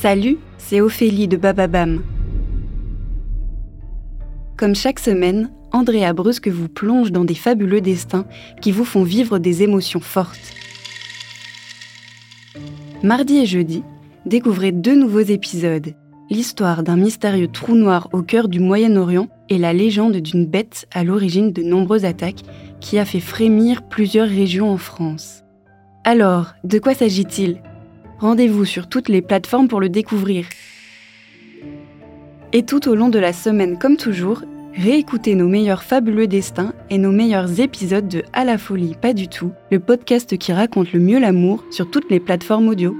Salut, c'est Ophélie de Bababam. Comme chaque semaine, Andrea Brusque vous plonge dans des fabuleux destins qui vous font vivre des émotions fortes. Mardi et jeudi, découvrez deux nouveaux épisodes. L'histoire d'un mystérieux trou noir au cœur du Moyen-Orient et la légende d'une bête à l'origine de nombreuses attaques qui a fait frémir plusieurs régions en France. Alors, de quoi s'agit-il? Rendez-vous sur toutes les plateformes pour le découvrir. Et tout au long de la semaine, comme toujours, réécoutez nos meilleurs fabuleux destins et nos meilleurs épisodes de À la folie, pas du tout, le podcast qui raconte le mieux l'amour sur toutes les plateformes audio.